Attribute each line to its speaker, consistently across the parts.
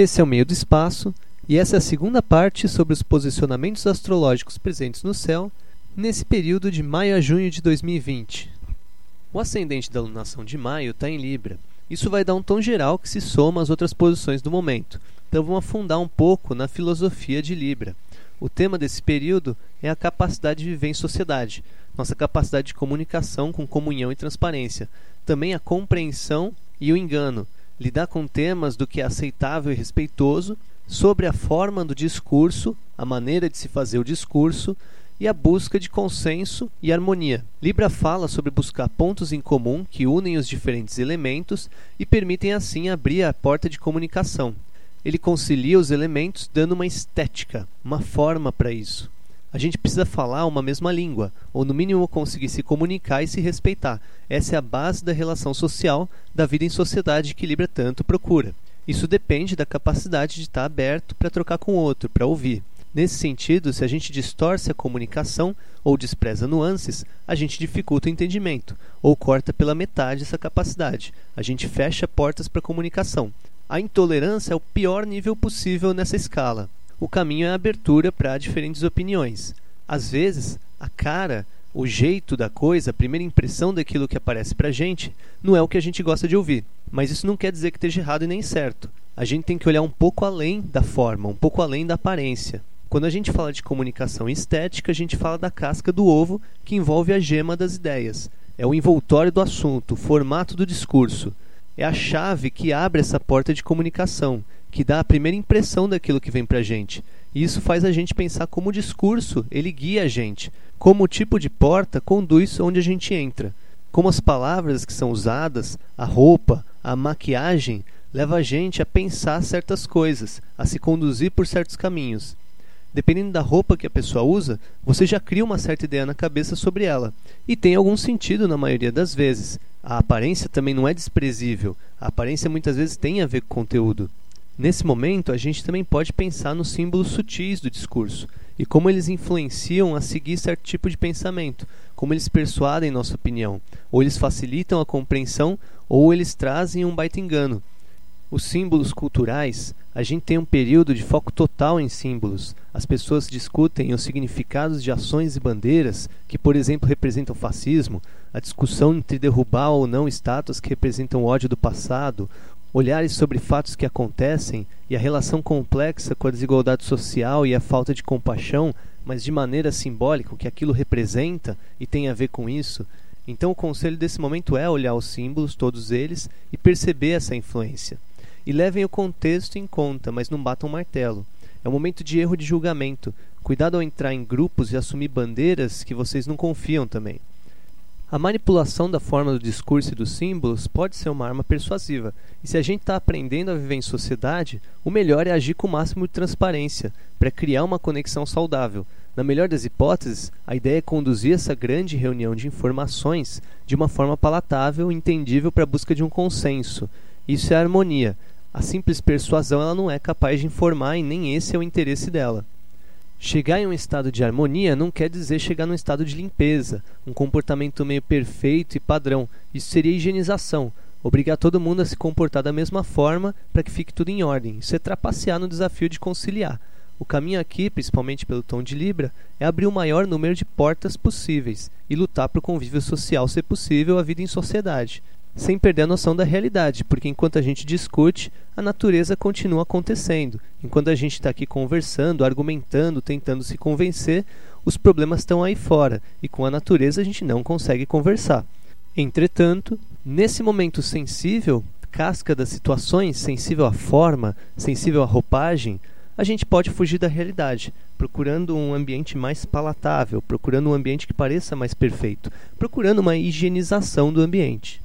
Speaker 1: Esse é o meio do espaço, e essa é a segunda parte sobre os posicionamentos astrológicos presentes no céu nesse período de maio a junho de 2020. O ascendente da lunação de maio está em Libra. Isso vai dar um tom geral que se soma às outras posições do momento. Então vamos afundar um pouco na filosofia de Libra. O tema desse período é a capacidade de viver em sociedade, nossa capacidade de comunicação com comunhão e transparência, também a compreensão e o engano, lidar com temas do que é aceitável e respeitoso, sobre a forma do discurso, a maneira de se fazer o discurso, e a busca de consenso e harmonia. Libra fala sobre buscar pontos em comum que unem os diferentes elementos e permitem assim abrir a porta de comunicação. Ele concilia os elementos dando uma estética, uma forma para isso. A gente precisa falar uma mesma língua, ou no mínimo conseguir se comunicar e se respeitar. Essa é a base da relação social, da vida em sociedade que Libra tanto procura. Isso depende da capacidade de estar aberto para trocar com o outro, para ouvir. Nesse sentido, se a gente distorce a comunicação ou despreza nuances, a gente dificulta o entendimento, ou corta pela metade essa capacidade. A gente fecha portas para a comunicação. A intolerância é o pior nível possível nessa escala. O caminho é a abertura para diferentes opiniões. Às vezes, a cara, o jeito da coisa, a primeira impressão daquilo que aparece para a gente, não é o que a gente gosta de ouvir. Mas isso não quer dizer que esteja errado e nem certo. A gente tem que olhar um pouco além da forma, um pouco além da aparência. Quando a gente fala de comunicação estética, a gente fala da casca do ovo que envolve a gema das ideias. É o envoltório do assunto, o formato do discurso. É a chave que abre essa porta de comunicação, que dá a primeira impressão daquilo que vem para a gente. E isso faz a gente pensar como o discurso ele guia a gente, como o tipo de porta conduz onde a gente entra, como as palavras que são usadas, a roupa, a maquiagem, leva a gente a pensar certas coisas, a se conduzir por certos caminhos. Dependendo da roupa que a pessoa usa, você já cria uma certa ideia na cabeça sobre ela. E tem algum sentido na maioria das vezes. A aparência também não é desprezível. A aparência muitas vezes tem a ver com conteúdo. Nesse momento, a gente também pode pensar nos símbolos sutis do discurso e como eles influenciam a seguir certo tipo de pensamento, como eles persuadem nossa opinião, ou eles facilitam a compreensão, ou eles trazem um baita engano. Os símbolos culturais, a gente tem um período de foco total em símbolos. As pessoas discutem os significados de ações e bandeiras que, por exemplo, representam fascismo, a discussão entre derrubar ou não estátuas que representam ódio do passado, olhares sobre fatos que acontecem e a relação complexa com a desigualdade social e a falta de compaixão, mas de maneira simbólica, o que aquilo representa e tem a ver com isso. Então, o conselho desse momento é olhar os símbolos, todos eles, e perceber essa influência e levem o contexto em conta, mas não batam martelo. É um momento de erro de julgamento. Cuidado ao entrar em grupos e assumir bandeiras que vocês não confiam também. A manipulação da forma do discurso e dos símbolos pode ser uma arma persuasiva, e se a gente está aprendendo a viver em sociedade, o melhor é agir com o máximo de transparência, para criar uma conexão saudável. Na melhor das hipóteses, a ideia é conduzir essa grande reunião de informações de uma forma palatável e entendível para a busca de um consenso. Isso é harmonia, a simples persuasão ela não é capaz de informar e nem esse é o interesse dela. Chegar em um estado de harmonia não quer dizer chegar num estado de limpeza, um comportamento meio perfeito e padrão. Isso seria higienização, obrigar todo mundo a se comportar da mesma forma para que fique tudo em ordem. Isso é trapacear no desafio de conciliar. O caminho aqui, principalmente pelo tom de Libra, é abrir o maior número de portas possíveis e lutar para o convívio social ser possível a vida em sociedade sem perder a noção da realidade, porque enquanto a gente discute, a natureza continua acontecendo. Enquanto a gente está aqui conversando, argumentando, tentando se convencer, os problemas estão aí fora e com a natureza a gente não consegue conversar. Entretanto, nesse momento sensível, casca das situações, sensível à forma, sensível à roupagem, a gente pode fugir da realidade, procurando um ambiente mais palatável, procurando um ambiente que pareça mais perfeito, procurando uma higienização do ambiente.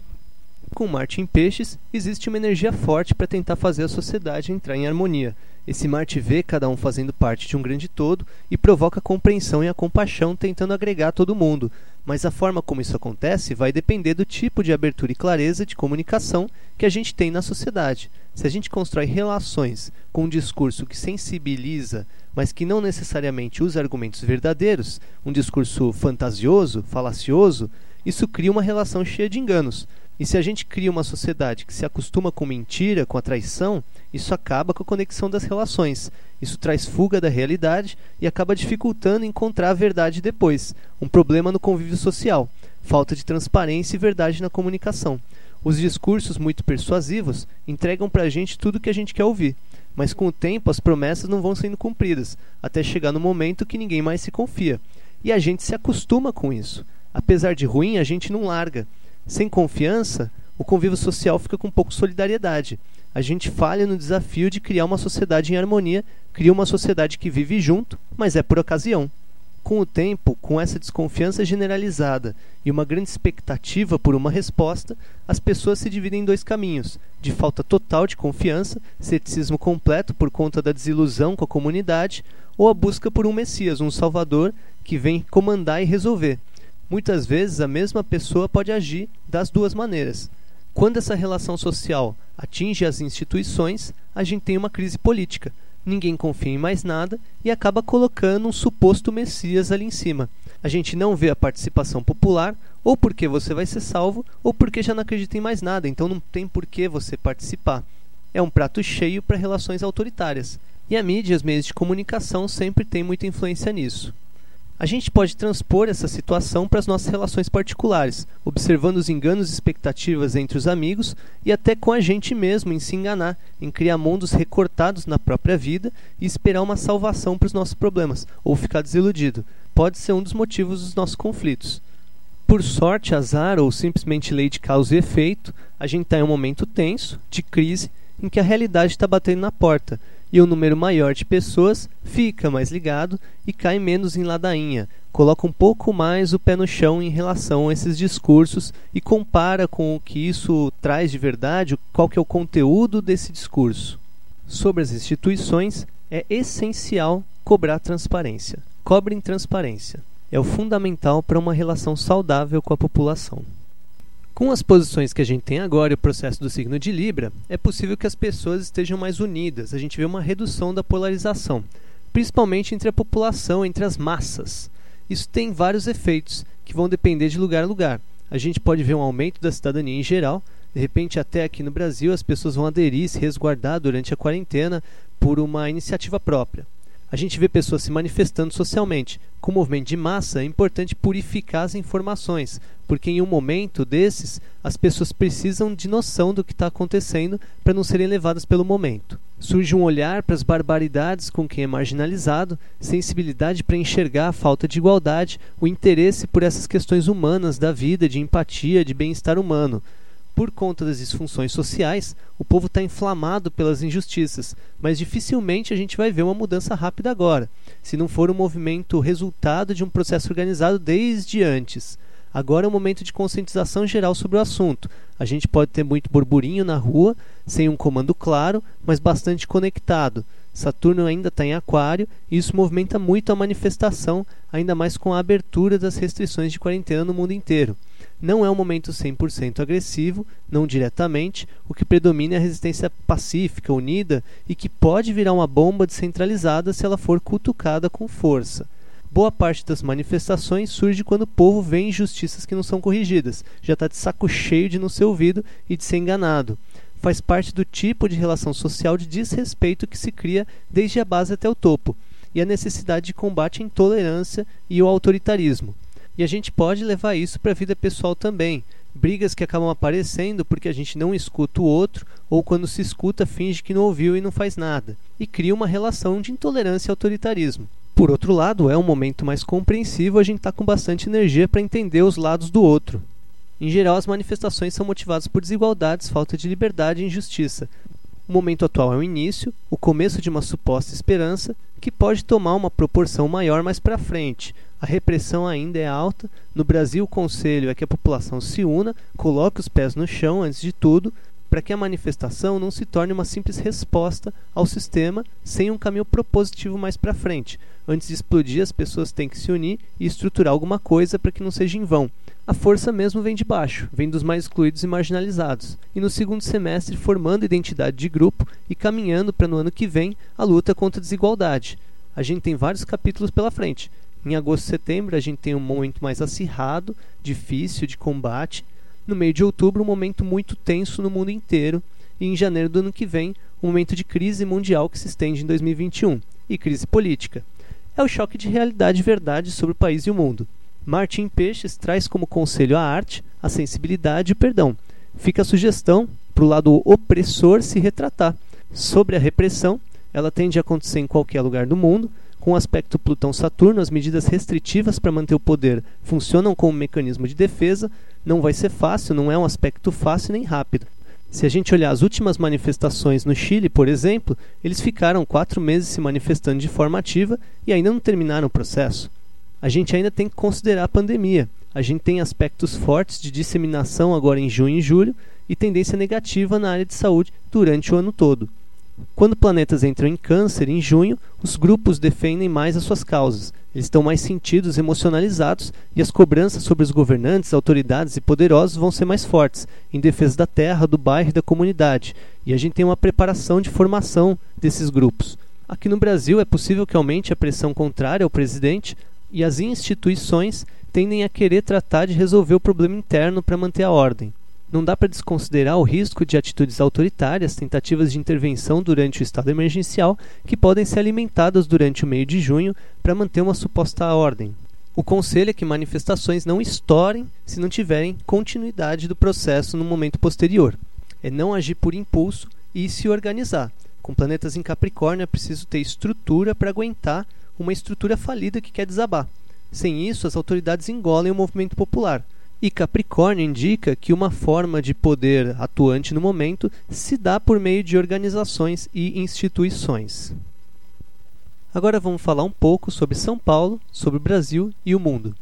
Speaker 1: Com Marte em Peixes, existe uma energia forte para tentar fazer a sociedade entrar em harmonia. Esse Marte vê cada um fazendo parte de um grande todo e provoca a compreensão e a compaixão tentando agregar todo mundo. Mas a forma como isso acontece vai depender do tipo de abertura e clareza de comunicação que a gente tem na sociedade. Se a gente constrói relações com um discurso que sensibiliza, mas que não necessariamente usa argumentos verdadeiros, um discurso fantasioso, falacioso, isso cria uma relação cheia de enganos. E se a gente cria uma sociedade que se acostuma com mentira, com a traição, isso acaba com a conexão das relações. Isso traz fuga da realidade e acaba dificultando encontrar a verdade depois. Um problema no convívio social, falta de transparência e verdade na comunicação. Os discursos muito persuasivos entregam para a gente tudo o que a gente quer ouvir, mas com o tempo as promessas não vão sendo cumpridas, até chegar no momento que ninguém mais se confia. E a gente se acostuma com isso. Apesar de ruim, a gente não larga. Sem confiança, o convívio social fica com pouco solidariedade. A gente falha no desafio de criar uma sociedade em harmonia, cria uma sociedade que vive junto, mas é por ocasião. Com o tempo, com essa desconfiança generalizada e uma grande expectativa por uma resposta, as pessoas se dividem em dois caminhos: de falta total de confiança, ceticismo completo por conta da desilusão com a comunidade, ou a busca por um Messias, um Salvador que vem comandar e resolver. Muitas vezes a mesma pessoa pode agir das duas maneiras. Quando essa relação social atinge as instituições, a gente tem uma crise política. Ninguém confia em mais nada e acaba colocando um suposto Messias ali em cima. A gente não vê a participação popular, ou porque você vai ser salvo, ou porque já não acredita em mais nada, então não tem por que você participar. É um prato cheio para relações autoritárias. E a mídia e os meios de comunicação sempre têm muita influência nisso. A gente pode transpor essa situação para as nossas relações particulares, observando os enganos e expectativas entre os amigos e até com a gente mesmo em se enganar, em criar mundos recortados na própria vida e esperar uma salvação para os nossos problemas, ou ficar desiludido. Pode ser um dos motivos dos nossos conflitos. Por sorte, azar ou simplesmente lei de causa e efeito, a gente está em um momento tenso, de crise, em que a realidade está batendo na porta e um número maior de pessoas fica mais ligado e cai menos em ladainha, coloca um pouco mais o pé no chão em relação a esses discursos e compara com o que isso traz de verdade, qual que é o conteúdo desse discurso. Sobre as instituições, é essencial cobrar transparência. Cobrem transparência. É o fundamental para uma relação saudável com a população. Com as posições que a gente tem agora e o processo do signo de Libra, é possível que as pessoas estejam mais unidas. A gente vê uma redução da polarização, principalmente entre a população, entre as massas. Isso tem vários efeitos que vão depender de lugar a lugar. A gente pode ver um aumento da cidadania em geral, de repente, até aqui no Brasil, as pessoas vão aderir e se resguardar durante a quarentena por uma iniciativa própria a gente vê pessoas se manifestando socialmente. Com o movimento de massa, é importante purificar as informações, porque em um momento desses, as pessoas precisam de noção do que está acontecendo para não serem levadas pelo momento. Surge um olhar para as barbaridades com quem é marginalizado, sensibilidade para enxergar a falta de igualdade, o interesse por essas questões humanas da vida, de empatia, de bem-estar humano por conta das disfunções sociais, o povo está inflamado pelas injustiças, mas dificilmente a gente vai ver uma mudança rápida agora, se não for um movimento resultado de um processo organizado desde antes. Agora é um momento de conscientização geral sobre o assunto. A gente pode ter muito burburinho na rua, sem um comando claro, mas bastante conectado. Saturno ainda está em Aquário e isso movimenta muito a manifestação, ainda mais com a abertura das restrições de quarentena no mundo inteiro. Não é um momento 100% agressivo, não diretamente, o que predomina é a resistência pacífica, unida e que pode virar uma bomba descentralizada se ela for cutucada com força. Boa parte das manifestações surge quando o povo vê injustiças que não são corrigidas, já está de saco cheio de não ser ouvido e de ser enganado. Faz parte do tipo de relação social de desrespeito que se cria desde a base até o topo, e a necessidade de combate à intolerância e ao autoritarismo. E a gente pode levar isso para a vida pessoal também. Brigas que acabam aparecendo porque a gente não escuta o outro, ou quando se escuta, finge que não ouviu e não faz nada, e cria uma relação de intolerância e autoritarismo. Por outro lado, é um momento mais compreensivo, a gente está com bastante energia para entender os lados do outro. Em geral, as manifestações são motivadas por desigualdades, falta de liberdade e injustiça. O momento atual é o início, o começo de uma suposta esperança, que pode tomar uma proporção maior mais para frente, a repressão ainda é alta. No Brasil, o conselho é que a população se una, coloque os pés no chão antes de tudo, para que a manifestação não se torne uma simples resposta ao sistema sem um caminho propositivo mais para frente. Antes de explodir, as pessoas têm que se unir e estruturar alguma coisa para que não seja em vão. A força mesmo vem de baixo, vem dos mais excluídos e marginalizados, e no segundo semestre formando identidade de grupo e caminhando para no ano que vem a luta contra a desigualdade. A gente tem vários capítulos pela frente, em agosto e setembro a gente tem um momento mais acirrado, difícil de combate. No meio de outubro, um momento muito tenso no mundo inteiro, e em janeiro do ano que vem, um momento de crise mundial que se estende em 2021 e crise política. É o choque de realidade e verdade sobre o país e o mundo. Martin Peixes traz como conselho a arte, a sensibilidade e o perdão. Fica a sugestão para o lado opressor se retratar. Sobre a repressão, ela tende a acontecer em qualquer lugar do mundo. Com o aspecto Plutão-Saturno, as medidas restritivas para manter o poder funcionam como um mecanismo de defesa. Não vai ser fácil, não é um aspecto fácil nem rápido. Se a gente olhar as últimas manifestações no Chile, por exemplo, eles ficaram quatro meses se manifestando de forma ativa e ainda não terminaram o processo. A gente ainda tem que considerar a pandemia. A gente tem aspectos fortes de disseminação agora em junho e julho e tendência negativa na área de saúde durante o ano todo. Quando planetas entram em Câncer em junho, os grupos defendem mais as suas causas. Eles estão mais sentidos, emocionalizados e as cobranças sobre os governantes, autoridades e poderosos vão ser mais fortes, em defesa da terra, do bairro e da comunidade. E a gente tem uma preparação de formação desses grupos. Aqui no Brasil é possível que aumente a pressão contrária ao presidente e as instituições tendem a querer tratar de resolver o problema interno para manter a ordem. Não dá para desconsiderar o risco de atitudes autoritárias, tentativas de intervenção durante o estado emergencial, que podem ser alimentadas durante o meio de junho para manter uma suposta ordem. O conselho é que manifestações não estourem se não tiverem continuidade do processo no momento posterior. É não agir por impulso e se organizar. Com planetas em Capricórnio é preciso ter estrutura para aguentar uma estrutura falida que quer desabar. Sem isso, as autoridades engolem o movimento popular e Capricórnio indica que uma forma de poder atuante no momento se dá por meio de organizações e instituições. Agora vamos falar um pouco sobre São Paulo, sobre o Brasil e o mundo.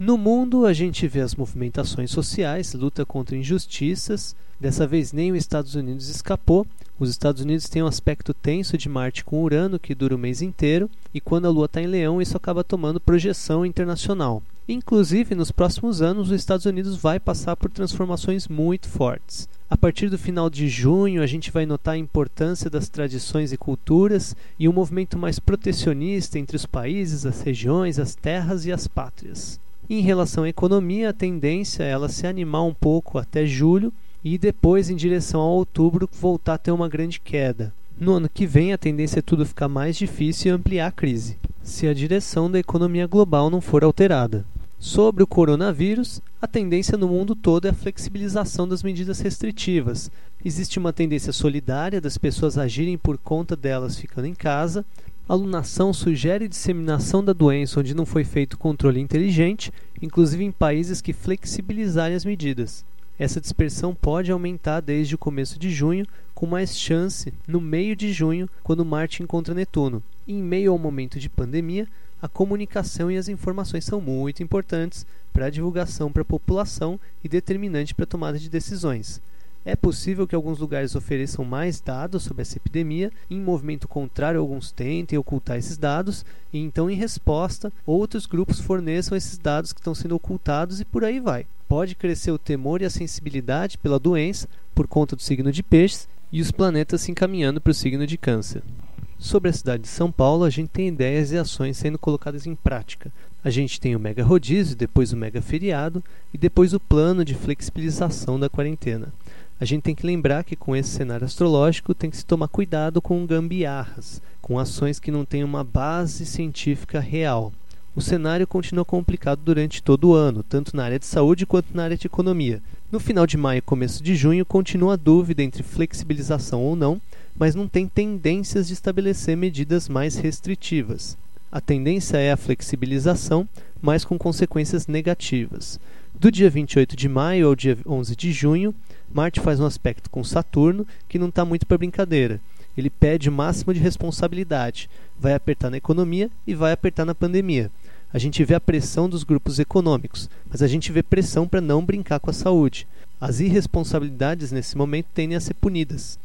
Speaker 1: No mundo, a gente vê as movimentações sociais, luta contra injustiças. Dessa vez, nem os Estados Unidos escapou. Os Estados Unidos têm um aspecto tenso de Marte com Urano, que dura o mês inteiro, e quando a Lua está em Leão, isso acaba tomando projeção internacional. Inclusive, nos próximos anos, os Estados Unidos vai passar por transformações muito fortes. A partir do final de junho, a gente vai notar a importância das tradições e culturas e um movimento mais protecionista entre os países, as regiões, as terras e as pátrias. Em relação à economia, a tendência é ela se animar um pouco até julho e depois, em direção a outubro, voltar a ter uma grande queda. No ano que vem, a tendência é tudo ficar mais difícil e ampliar a crise, se a direção da economia global não for alterada. Sobre o coronavírus, a tendência no mundo todo é a flexibilização das medidas restritivas. Existe uma tendência solidária das pessoas agirem por conta delas ficando em casa. Alunação sugere disseminação da doença onde não foi feito controle inteligente, inclusive em países que flexibilizarem as medidas. Essa dispersão pode aumentar desde o começo de junho, com mais chance no meio de junho, quando Marte encontra Netuno. Em meio ao momento de pandemia, a comunicação e as informações são muito importantes para a divulgação para a população e determinante para a tomada de decisões. É possível que alguns lugares ofereçam mais dados sobre essa epidemia, em movimento contrário, alguns tentem ocultar esses dados, e então, em resposta, outros grupos forneçam esses dados que estão sendo ocultados e por aí vai. Pode crescer o temor e a sensibilidade pela doença por conta do signo de Peixes e os planetas se encaminhando para o signo de Câncer. Sobre a cidade de São Paulo, a gente tem ideias e ações sendo colocadas em prática. A gente tem o mega rodízio, depois o mega feriado e depois o plano de flexibilização da quarentena. A gente tem que lembrar que com esse cenário astrológico tem que se tomar cuidado com gambiarras, com ações que não têm uma base científica real. O cenário continua complicado durante todo o ano, tanto na área de saúde quanto na área de economia. No final de maio e começo de junho, continua a dúvida entre flexibilização ou não, mas não tem tendências de estabelecer medidas mais restritivas. A tendência é a flexibilização, mas com consequências negativas. Do dia 28 de maio ao dia 11 de junho, Marte faz um aspecto com Saturno que não está muito para brincadeira. Ele pede o máximo de responsabilidade, vai apertar na economia e vai apertar na pandemia. A gente vê a pressão dos grupos econômicos, mas a gente vê pressão para não brincar com a saúde. As irresponsabilidades nesse momento tendem a ser punidas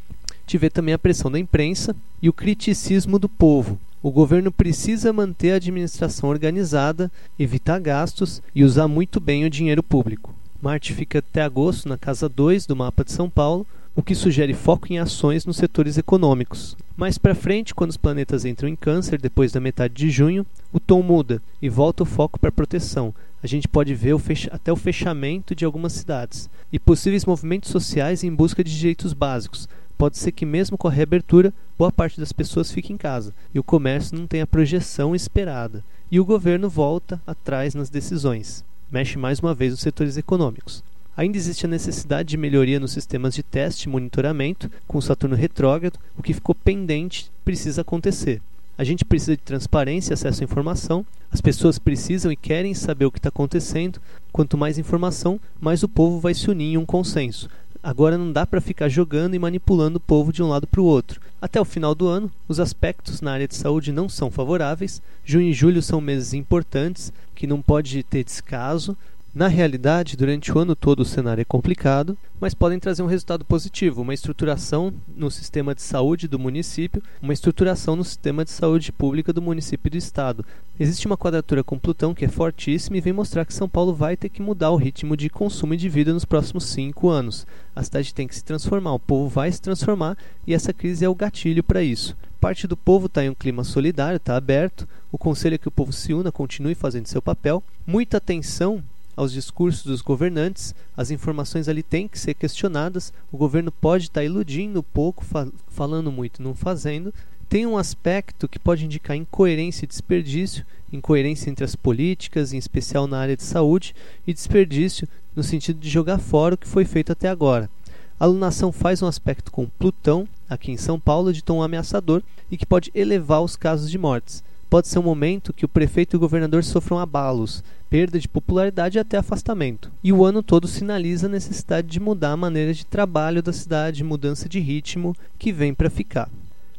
Speaker 1: tiver também a pressão da imprensa e o criticismo do povo. O governo precisa manter a administração organizada, evitar gastos e usar muito bem o dinheiro público. Marte fica até agosto na casa 2 do mapa de São Paulo, o que sugere foco em ações nos setores econômicos. Mais para frente, quando os planetas entram em Câncer, depois da metade de junho, o tom muda e volta o foco para proteção. A gente pode ver o até o fechamento de algumas cidades e possíveis movimentos sociais em busca de direitos básicos. Pode ser que, mesmo com a reabertura, boa parte das pessoas fique em casa e o comércio não tenha a projeção esperada. E o governo volta atrás nas decisões. Mexe mais uma vez os setores econômicos. Ainda existe a necessidade de melhoria nos sistemas de teste e monitoramento, com o Saturno retrógrado, o que ficou pendente precisa acontecer. A gente precisa de transparência e acesso à informação. As pessoas precisam e querem saber o que está acontecendo. Quanto mais informação, mais o povo vai se unir em um consenso. Agora não dá para ficar jogando e manipulando o povo de um lado para o outro. Até o final do ano, os aspectos na área de saúde não são favoráveis. Junho e julho são meses importantes, que não pode ter descaso. Na realidade, durante o ano todo o cenário é complicado, mas podem trazer um resultado positivo, uma estruturação no sistema de saúde do município, uma estruturação no sistema de saúde pública do município e do estado. Existe uma quadratura com Plutão que é fortíssima e vem mostrar que São Paulo vai ter que mudar o ritmo de consumo e de vida nos próximos cinco anos. A cidade tem que se transformar, o povo vai se transformar e essa crise é o gatilho para isso parte do povo está em um clima solidário, está aberto. O conselho é que o povo se una, continue fazendo seu papel. Muita atenção aos discursos dos governantes, as informações ali têm que ser questionadas. O governo pode estar tá iludindo pouco, fa falando muito, não fazendo. Tem um aspecto que pode indicar incoerência e desperdício, incoerência entre as políticas, em especial na área de saúde, e desperdício no sentido de jogar fora o que foi feito até agora. A alunação faz um aspecto com Plutão, aqui em São Paulo, de tom ameaçador e que pode elevar os casos de mortes pode ser um momento que o prefeito e o governador sofram abalos, perda de popularidade e até afastamento. E o ano todo sinaliza a necessidade de mudar a maneira de trabalho da cidade, mudança de ritmo que vem para ficar.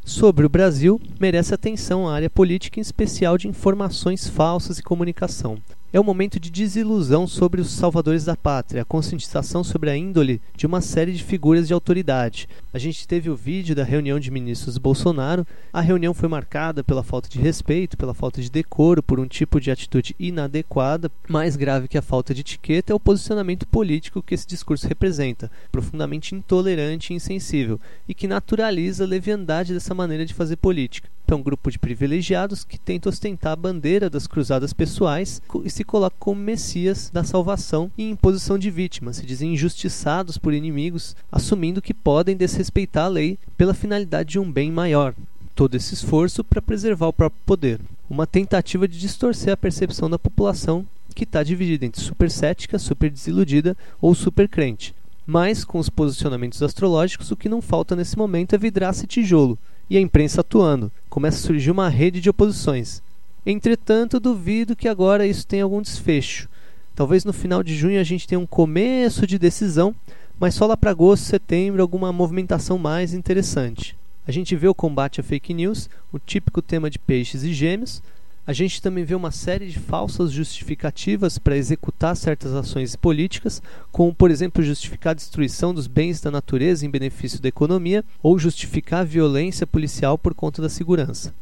Speaker 1: Sobre o Brasil, merece atenção a área política, em especial de informações falsas e comunicação. É o momento de desilusão sobre os salvadores da pátria, a conscientização sobre a índole de uma série de figuras de autoridade. A gente teve o vídeo da reunião de ministros Bolsonaro. A reunião foi marcada pela falta de respeito, pela falta de decoro, por um tipo de atitude inadequada. Mais grave que a falta de etiqueta é o posicionamento político que esse discurso representa, profundamente intolerante e insensível, e que naturaliza a leviandade dessa maneira de fazer política é um grupo de privilegiados que tenta ostentar a bandeira das cruzadas pessoais e se coloca como messias da salvação e em posição de vítima, se dizem injustiçados por inimigos, assumindo que podem desrespeitar a lei pela finalidade de um bem maior. Todo esse esforço para preservar o próprio poder. Uma tentativa de distorcer a percepção da população que está dividida entre super cética, super desiludida ou super crente. Mas, com os posicionamentos astrológicos, o que não falta nesse momento é vidraça e tijolo, e a imprensa atuando. Começa a surgir uma rede de oposições. Entretanto, duvido que agora isso tenha algum desfecho. Talvez no final de junho a gente tenha um começo de decisão, mas só lá para agosto, setembro, alguma movimentação mais interessante. A gente vê o combate a fake news, o típico tema de peixes e gêmeos, a gente também vê uma série de falsas justificativas para executar certas ações políticas, como, por exemplo, justificar a destruição dos bens da natureza em benefício da economia ou justificar a violência policial por conta da segurança.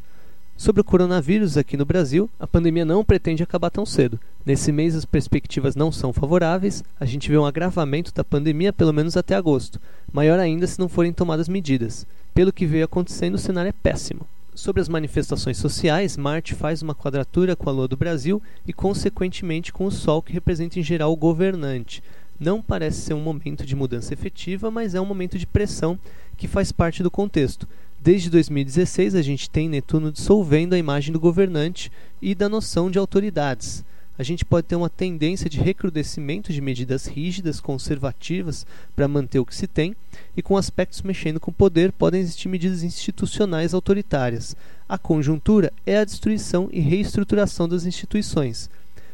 Speaker 1: Sobre o coronavírus aqui no Brasil, a pandemia não pretende acabar tão cedo. Nesse mês as perspectivas não são favoráveis, a gente vê um agravamento da pandemia pelo menos até agosto, maior ainda se não forem tomadas medidas. Pelo que veio acontecendo, o cenário é péssimo. Sobre as manifestações sociais, Marte faz uma quadratura com a Lua do Brasil e, consequentemente, com o Sol, que representa em geral o governante. Não parece ser um momento de mudança efetiva, mas é um momento de pressão que faz parte do contexto. Desde 2016, a gente tem Netuno dissolvendo a imagem do governante e da noção de autoridades a gente pode ter uma tendência de recrudescimento de medidas rígidas, conservativas, para manter o que se tem, e com aspectos mexendo com o poder, podem existir medidas institucionais autoritárias. A conjuntura é a destruição e reestruturação das instituições.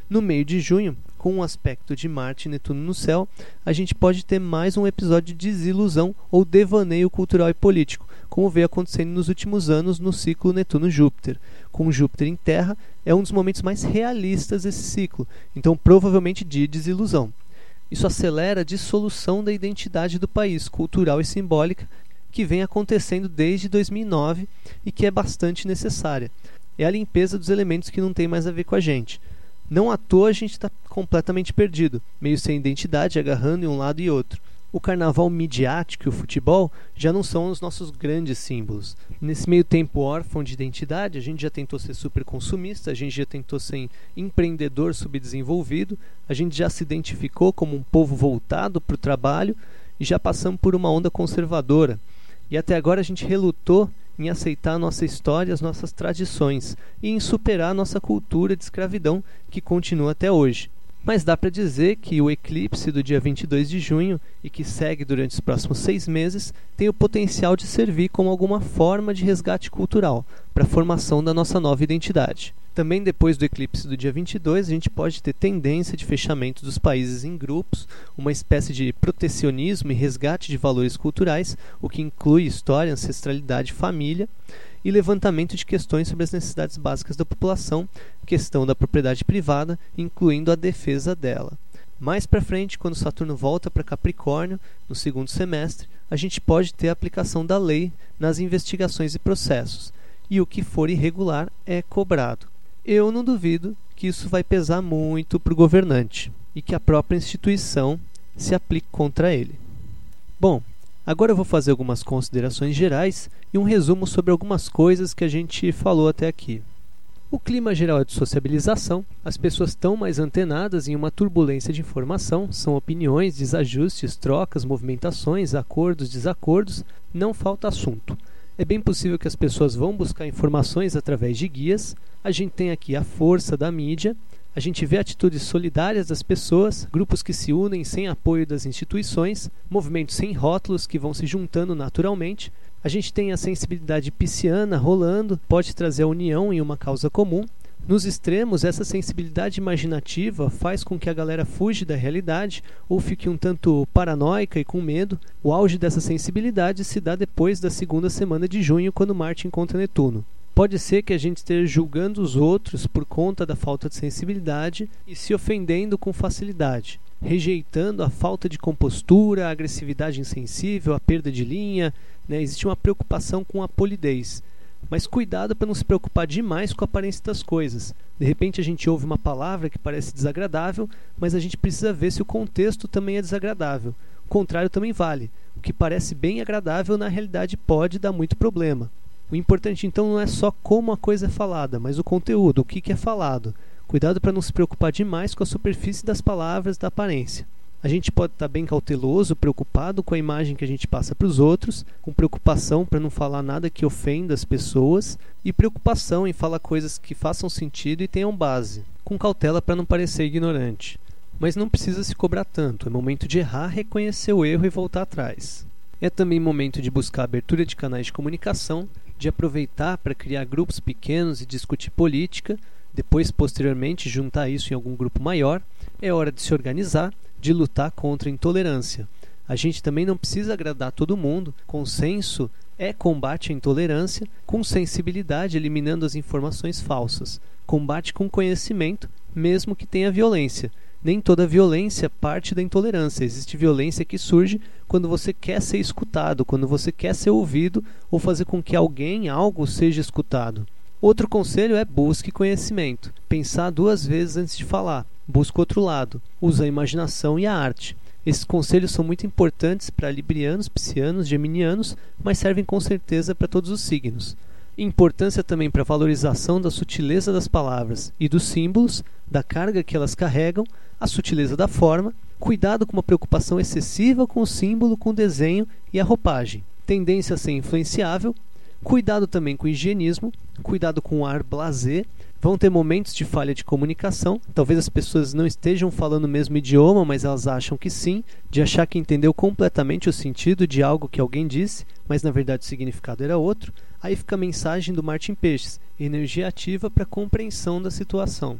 Speaker 1: No meio de junho, com um aspecto de Marte e Netuno no céu, a gente pode ter mais um episódio de desilusão ou devaneio cultural e político, como veio acontecendo nos últimos anos no ciclo Netuno-Júpiter. Com Júpiter em Terra, é um dos momentos mais realistas desse ciclo, então provavelmente de desilusão. Isso acelera a dissolução da identidade do país, cultural e simbólica, que vem acontecendo desde 2009 e que é bastante necessária. É a limpeza dos elementos que não tem mais a ver com a gente. Não à toa a gente está completamente perdido, meio sem identidade, agarrando em um lado e outro. O carnaval midiático e o futebol já não são os nossos grandes símbolos. Nesse meio tempo órfão de identidade, a gente já tentou ser super consumista, a gente já tentou ser empreendedor subdesenvolvido, a gente já se identificou como um povo voltado para o trabalho e já passamos por uma onda conservadora. E até agora a gente relutou em aceitar a nossa história, as nossas tradições e em superar a nossa cultura de escravidão que continua até hoje. Mas dá para dizer que o eclipse do dia 22 de junho e que segue durante os próximos seis meses tem o potencial de servir como alguma forma de resgate cultural para a formação da nossa nova identidade. Também depois do eclipse do dia 22, a gente pode ter tendência de fechamento dos países em grupos, uma espécie de protecionismo e resgate de valores culturais, o que inclui história, ancestralidade, família e levantamento de questões sobre as necessidades básicas da população, questão da propriedade privada, incluindo a defesa dela. Mais para frente, quando Saturno volta para Capricórnio, no segundo semestre, a gente pode ter a aplicação da lei nas investigações e processos, e o que for irregular é cobrado. Eu não duvido que isso vai pesar muito para o governante e que a própria instituição se aplique contra ele. Bom, Agora eu vou fazer algumas considerações gerais e um resumo sobre algumas coisas que a gente falou até aqui. O clima geral é de sociabilização, as pessoas estão mais antenadas em uma turbulência de informação, são opiniões, desajustes, trocas, movimentações, acordos, desacordos, não falta assunto. É bem possível que as pessoas vão buscar informações através de guias. A gente tem aqui a força da mídia a gente vê atitudes solidárias das pessoas, grupos que se unem sem apoio das instituições, movimentos sem rótulos que vão se juntando naturalmente. A gente tem a sensibilidade pisciana rolando, pode trazer a união em uma causa comum. Nos extremos, essa sensibilidade imaginativa faz com que a galera fuja da realidade ou fique um tanto paranoica e com medo. O auge dessa sensibilidade se dá depois da segunda semana de junho, quando Marte encontra Netuno. Pode ser que a gente esteja julgando os outros por conta da falta de sensibilidade e se ofendendo com facilidade, rejeitando a falta de compostura, a agressividade insensível, a perda de linha. Né? Existe uma preocupação com a polidez. Mas cuidado para não se preocupar demais com a aparência das coisas. De repente a gente ouve uma palavra que parece desagradável, mas a gente precisa ver se o contexto também é desagradável. O contrário também vale. O que parece bem agradável na realidade pode dar muito problema. O importante então não é só como a coisa é falada, mas o conteúdo, o que, que é falado. Cuidado para não se preocupar demais com a superfície das palavras, da aparência. A gente pode estar bem cauteloso, preocupado com a imagem que a gente passa para os outros, com preocupação para não falar nada que ofenda as pessoas e preocupação em falar coisas que façam sentido e tenham base, com cautela para não parecer ignorante. Mas não precisa se cobrar tanto, é momento de errar, reconhecer o erro e voltar atrás. É também momento de buscar abertura de canais de comunicação, de aproveitar para criar grupos pequenos e discutir política, depois, posteriormente, juntar isso em algum grupo maior. É hora de se organizar, de lutar contra a intolerância. A gente também não precisa agradar todo mundo. Consenso é combate à intolerância, com sensibilidade, eliminando as informações falsas. Combate com conhecimento, mesmo que tenha violência nem toda violência parte da intolerância. Existe violência que surge quando você quer ser escutado, quando você quer ser ouvido ou fazer com que alguém, algo seja escutado. Outro conselho é busque conhecimento. Pensar duas vezes antes de falar. Busque outro lado. Use a imaginação e a arte. Esses conselhos são muito importantes para librianos, piscianos, geminianos, mas servem com certeza para todos os signos. Importância também para a valorização da sutileza das palavras e dos símbolos, da carga que elas carregam, a sutileza da forma, cuidado com uma preocupação excessiva com o símbolo, com o desenho e a roupagem, tendência a ser influenciável, cuidado também com o higienismo, cuidado com o ar blasé, vão ter momentos de falha de comunicação, talvez as pessoas não estejam falando o mesmo idioma, mas elas acham que sim, de achar que entendeu completamente o sentido de algo que alguém disse, mas na verdade o significado era outro. Aí fica a mensagem do Martin Peixes, energia ativa para compreensão da situação.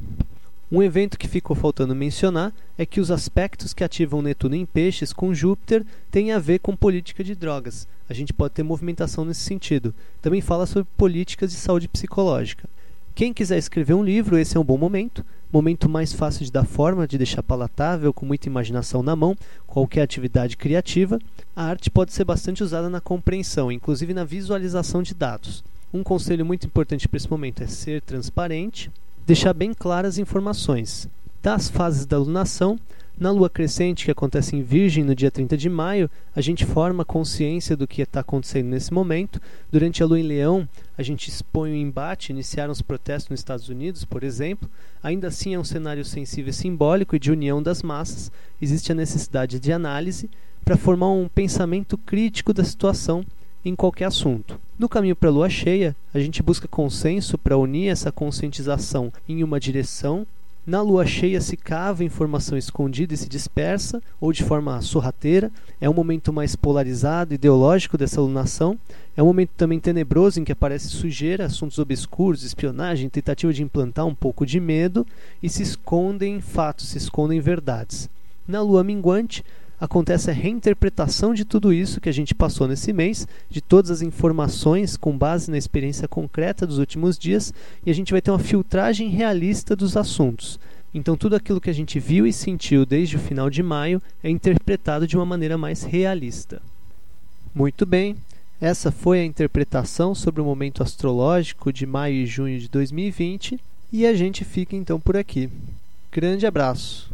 Speaker 1: Um evento que ficou faltando mencionar é que os aspectos que ativam Netuno em Peixes com Júpiter têm a ver com política de drogas. A gente pode ter movimentação nesse sentido. Também fala sobre políticas de saúde psicológica. Quem quiser escrever um livro, esse é um bom momento. Momento mais fácil de dar forma, de deixar palatável, com muita imaginação na mão, qualquer atividade criativa. A arte pode ser bastante usada na compreensão, inclusive na visualização de dados. Um conselho muito importante para esse momento é ser transparente, deixar bem claras as informações. Das fases da alunação, Na lua crescente, que acontece em Virgem no dia 30 de maio, a gente forma consciência do que está acontecendo nesse momento. Durante a lua em Leão, a gente expõe o embate, iniciaram os protestos nos Estados Unidos, por exemplo. Ainda assim, é um cenário sensível e simbólico e de união das massas. Existe a necessidade de análise para formar um pensamento crítico da situação em qualquer assunto. No caminho para a lua cheia, a gente busca consenso para unir essa conscientização em uma direção na lua cheia se cava informação escondida e se dispersa, ou de forma sorrateira. É um momento mais polarizado, ideológico dessa alunação. É um momento também tenebroso em que aparece sujeira, assuntos obscuros, espionagem, tentativa de implantar um pouco de medo e se escondem fatos, se escondem verdades. Na lua minguante, acontece a reinterpretação de tudo isso que a gente passou nesse mês, de todas as informações com base na experiência concreta dos últimos dias, e a gente vai ter uma filtragem realista dos assuntos. Então, tudo aquilo que a gente viu e sentiu desde o final de maio é interpretado de uma maneira mais realista. Muito bem, essa foi a interpretação sobre o momento astrológico de maio e junho de 2020 e a gente fica então por aqui. Grande abraço!